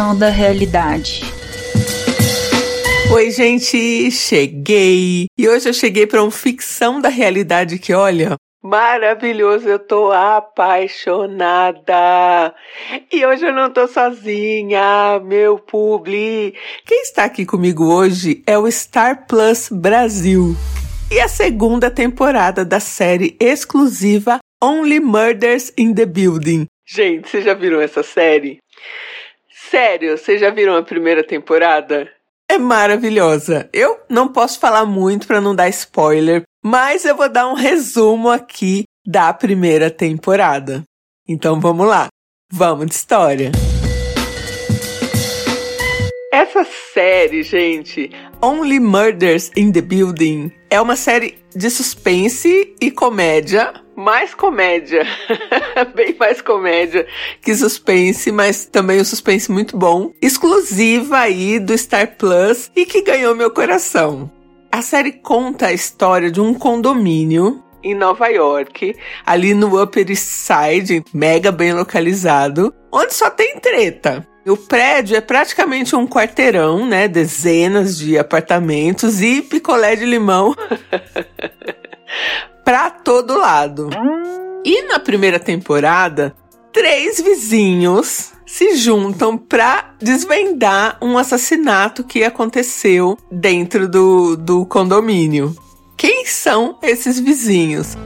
ficção da realidade. Oi, gente, cheguei. E hoje eu cheguei para um ficção da realidade que, olha, maravilhoso, eu tô apaixonada. E hoje eu não tô sozinha, meu publi. Quem está aqui comigo hoje é o Star Plus Brasil. E a segunda temporada da série exclusiva Only Murders in the Building. Gente, vocês já viram essa série? Sério, vocês já viram a primeira temporada? É maravilhosa. Eu não posso falar muito para não dar spoiler, mas eu vou dar um resumo aqui da primeira temporada. Então vamos lá. Vamos de história. Essa série, gente, Only Murders in the Building, é uma série de suspense e comédia mais comédia, bem mais comédia que suspense, mas também um suspense muito bom, exclusiva aí do Star Plus e que ganhou meu coração. A série conta a história de um condomínio em Nova York, ali no Upper East Side, mega bem localizado, onde só tem treta. O prédio é praticamente um quarteirão, né? Dezenas de apartamentos e picolé de limão. pra todo lado. E na primeira temporada, três vizinhos se juntam para desvendar um assassinato que aconteceu dentro do, do condomínio. Quem são esses vizinhos?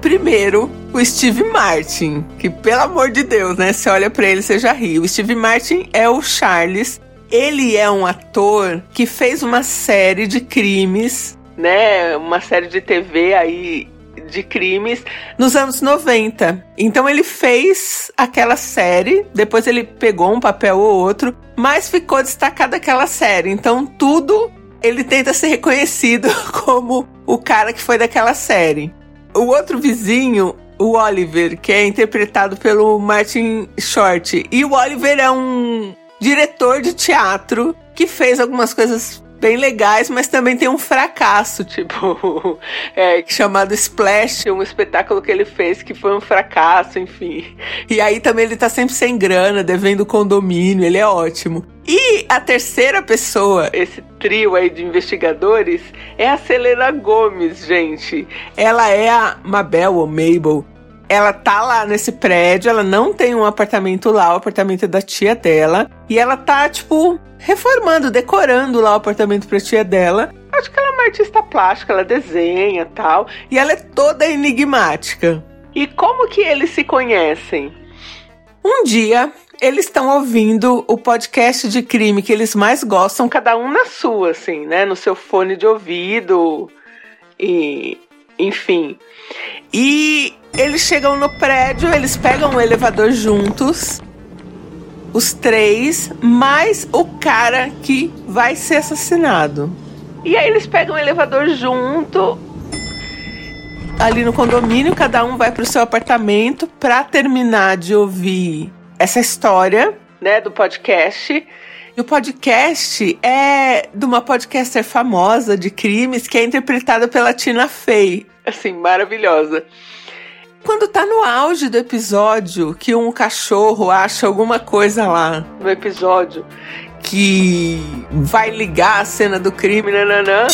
Primeiro, o Steve Martin, que pelo amor de Deus, né? Você olha para ele, você já ri. O Steve Martin é o Charles. Ele é um ator que fez uma série de crimes, né? Uma série de TV aí de crimes nos anos 90. Então ele fez aquela série, depois ele pegou um papel ou outro, mas ficou destacado aquela série. Então tudo ele tenta ser reconhecido como o cara que foi daquela série. O outro vizinho, o Oliver, que é interpretado pelo Martin Short. E o Oliver é um diretor de teatro que fez algumas coisas bem legais, mas também tem um fracasso, tipo, é, chamado Splash, um espetáculo que ele fez que foi um fracasso, enfim. E aí também ele tá sempre sem grana, devendo condomínio, ele é ótimo. E a terceira pessoa, esse trio aí de investigadores, é a Selena Gomes, gente. Ela é a Mabel ou Mabel ela tá lá nesse prédio, ela não tem um apartamento lá, o apartamento é da tia dela. E ela tá, tipo, reformando, decorando lá o apartamento pra tia dela. Acho que ela é uma artista plástica, ela desenha tal. E ela é toda enigmática. E como que eles se conhecem? Um dia, eles estão ouvindo o podcast de crime que eles mais gostam, cada um na sua, assim, né? No seu fone de ouvido. E. Enfim. E eles chegam no prédio, eles pegam o elevador juntos. Os três, mais o cara que vai ser assassinado. E aí eles pegam o elevador junto. Ali no condomínio, cada um vai pro seu apartamento para terminar de ouvir essa história, né, do podcast. E o podcast é de uma podcaster famosa de crimes que é interpretada pela Tina Fey. Assim, maravilhosa. Quando tá no auge do episódio, que um cachorro acha alguma coisa lá no episódio que vai ligar a cena do crime, nananã,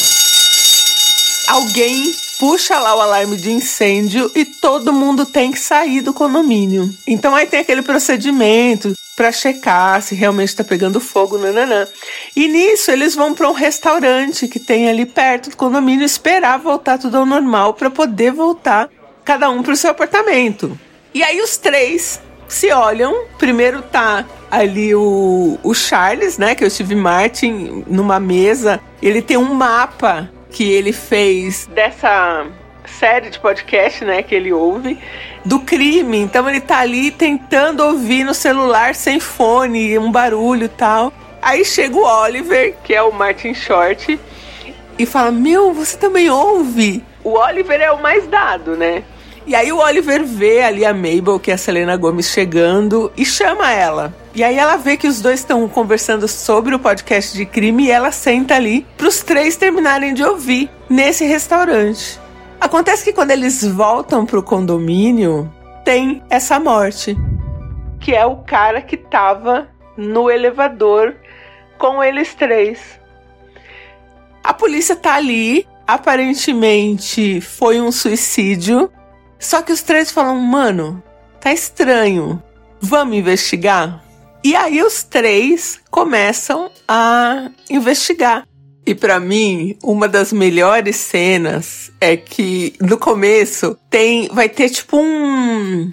alguém puxa lá o alarme de incêndio e todo mundo tem que sair do condomínio. Então aí tem aquele procedimento para checar se realmente está pegando fogo, nananã. E nisso eles vão para um restaurante que tem ali perto do condomínio esperar voltar tudo ao normal para poder voltar cada um para o seu apartamento. E aí os três se olham. Primeiro tá ali o, o Charles, né? Que é o Steve Martin, numa mesa. Ele tem um mapa que ele fez dessa série de podcast, né, que ele ouve, do crime. Então ele tá ali tentando ouvir no celular sem fone, um barulho e tal. Aí chega o Oliver, que é o Martin Short, e fala: Meu, você também ouve? O Oliver é o mais dado, né? E aí o Oliver vê ali a Mabel, que é a Selena Gomes, chegando e chama ela. E aí ela vê que os dois estão conversando sobre o podcast de crime e ela senta ali para os três terminarem de ouvir nesse restaurante. Acontece que quando eles voltam pro condomínio, tem essa morte. Que é o cara que tava no elevador com eles três. A polícia tá ali, aparentemente foi um suicídio. Só que os três falam, mano, tá estranho. Vamos investigar? E aí os três começam a investigar. E para mim, uma das melhores cenas é que no começo tem vai ter tipo um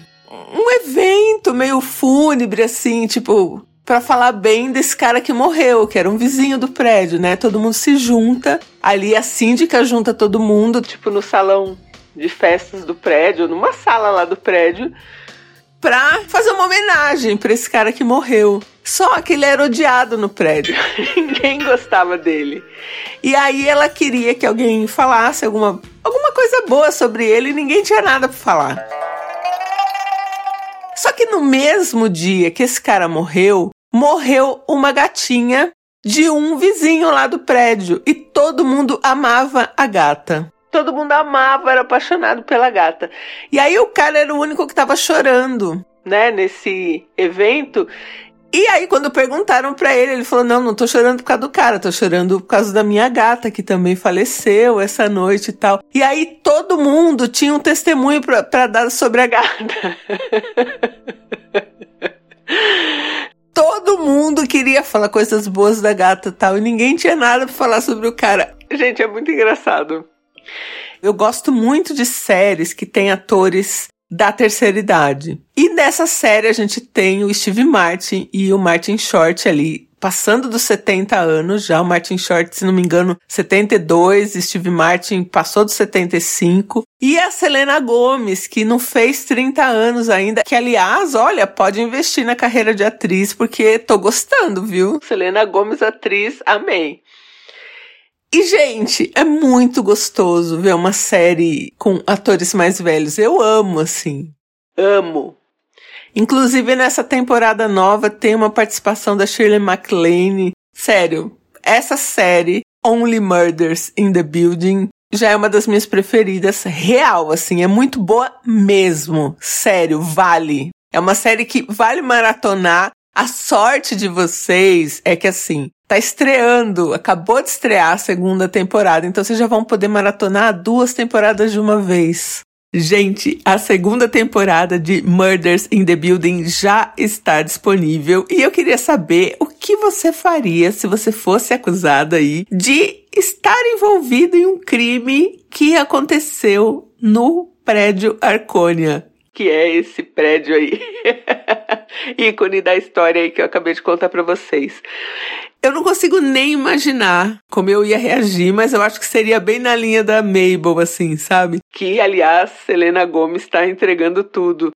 um evento meio fúnebre assim, tipo, para falar bem desse cara que morreu, que era um vizinho do prédio, né? Todo mundo se junta, ali a síndica junta todo mundo, tipo no salão de festas do prédio, numa sala lá do prédio, pra fazer uma homenagem para esse cara que morreu. Só que ele era odiado no prédio. Ninguém gostava dele. E aí ela queria que alguém falasse alguma, alguma coisa boa sobre ele e ninguém tinha nada para falar. Só que no mesmo dia que esse cara morreu, morreu uma gatinha de um vizinho lá do prédio e todo mundo amava a gata. Todo mundo amava, era apaixonado pela gata. E aí o cara era o único que estava chorando, né, nesse evento. E aí, quando perguntaram para ele, ele falou: Não, não tô chorando por causa do cara, tô chorando por causa da minha gata, que também faleceu essa noite e tal. E aí, todo mundo tinha um testemunho para dar sobre a gata. todo mundo queria falar coisas boas da gata e tal, e ninguém tinha nada para falar sobre o cara. Gente, é muito engraçado. Eu gosto muito de séries que têm atores da terceira idade. E nessa série a gente tem o Steve Martin e o Martin Short ali passando dos 70 anos já, o Martin Short, se não me engano, 72, Steve Martin passou dos 75, e a Selena Gomes, que não fez 30 anos ainda, que aliás, olha, pode investir na carreira de atriz, porque tô gostando, viu? Selena Gomes, atriz, amei. E, gente, é muito gostoso ver uma série com atores mais velhos. Eu amo, assim. Amo. Inclusive, nessa temporada nova tem uma participação da Shirley MacLaine. Sério, essa série, Only Murders in the Building, já é uma das minhas preferidas. Real, assim, é muito boa mesmo. Sério, vale. É uma série que vale maratonar. A sorte de vocês é que, assim, Tá estreando, acabou de estrear a segunda temporada, então vocês já vão poder maratonar duas temporadas de uma vez. Gente, a segunda temporada de Murders in the Building já está disponível e eu queria saber o que você faria se você fosse acusada aí de estar envolvido em um crime que aconteceu no prédio Arcônia que é esse prédio aí. Ícone da história aí que eu acabei de contar para vocês. Eu não consigo nem imaginar como eu ia reagir, mas eu acho que seria bem na linha da Mabel, assim, sabe? Que, aliás, Selena Gomes está entregando tudo.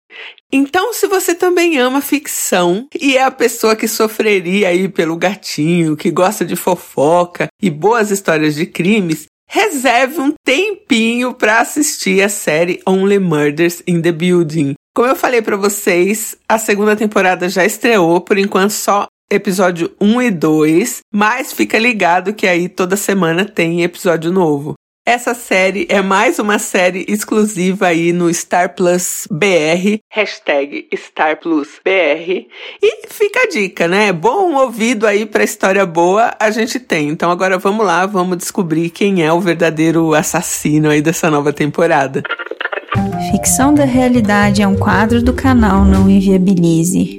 Então, se você também ama ficção e é a pessoa que sofreria aí pelo gatinho, que gosta de fofoca e boas histórias de crimes, reserve um tempinho para assistir a série Only Murders in the Building. Como eu falei para vocês, a segunda temporada já estreou, por enquanto só episódio 1 e 2, mas fica ligado que aí toda semana tem episódio novo. Essa série é mais uma série exclusiva aí no Star Plus BR, hashtag Star Plus BR. E fica a dica, né? Bom ouvido aí pra história boa a gente tem. Então agora vamos lá, vamos descobrir quem é o verdadeiro assassino aí dessa nova temporada. Ficção da Realidade é um quadro do canal Não Inviabilize.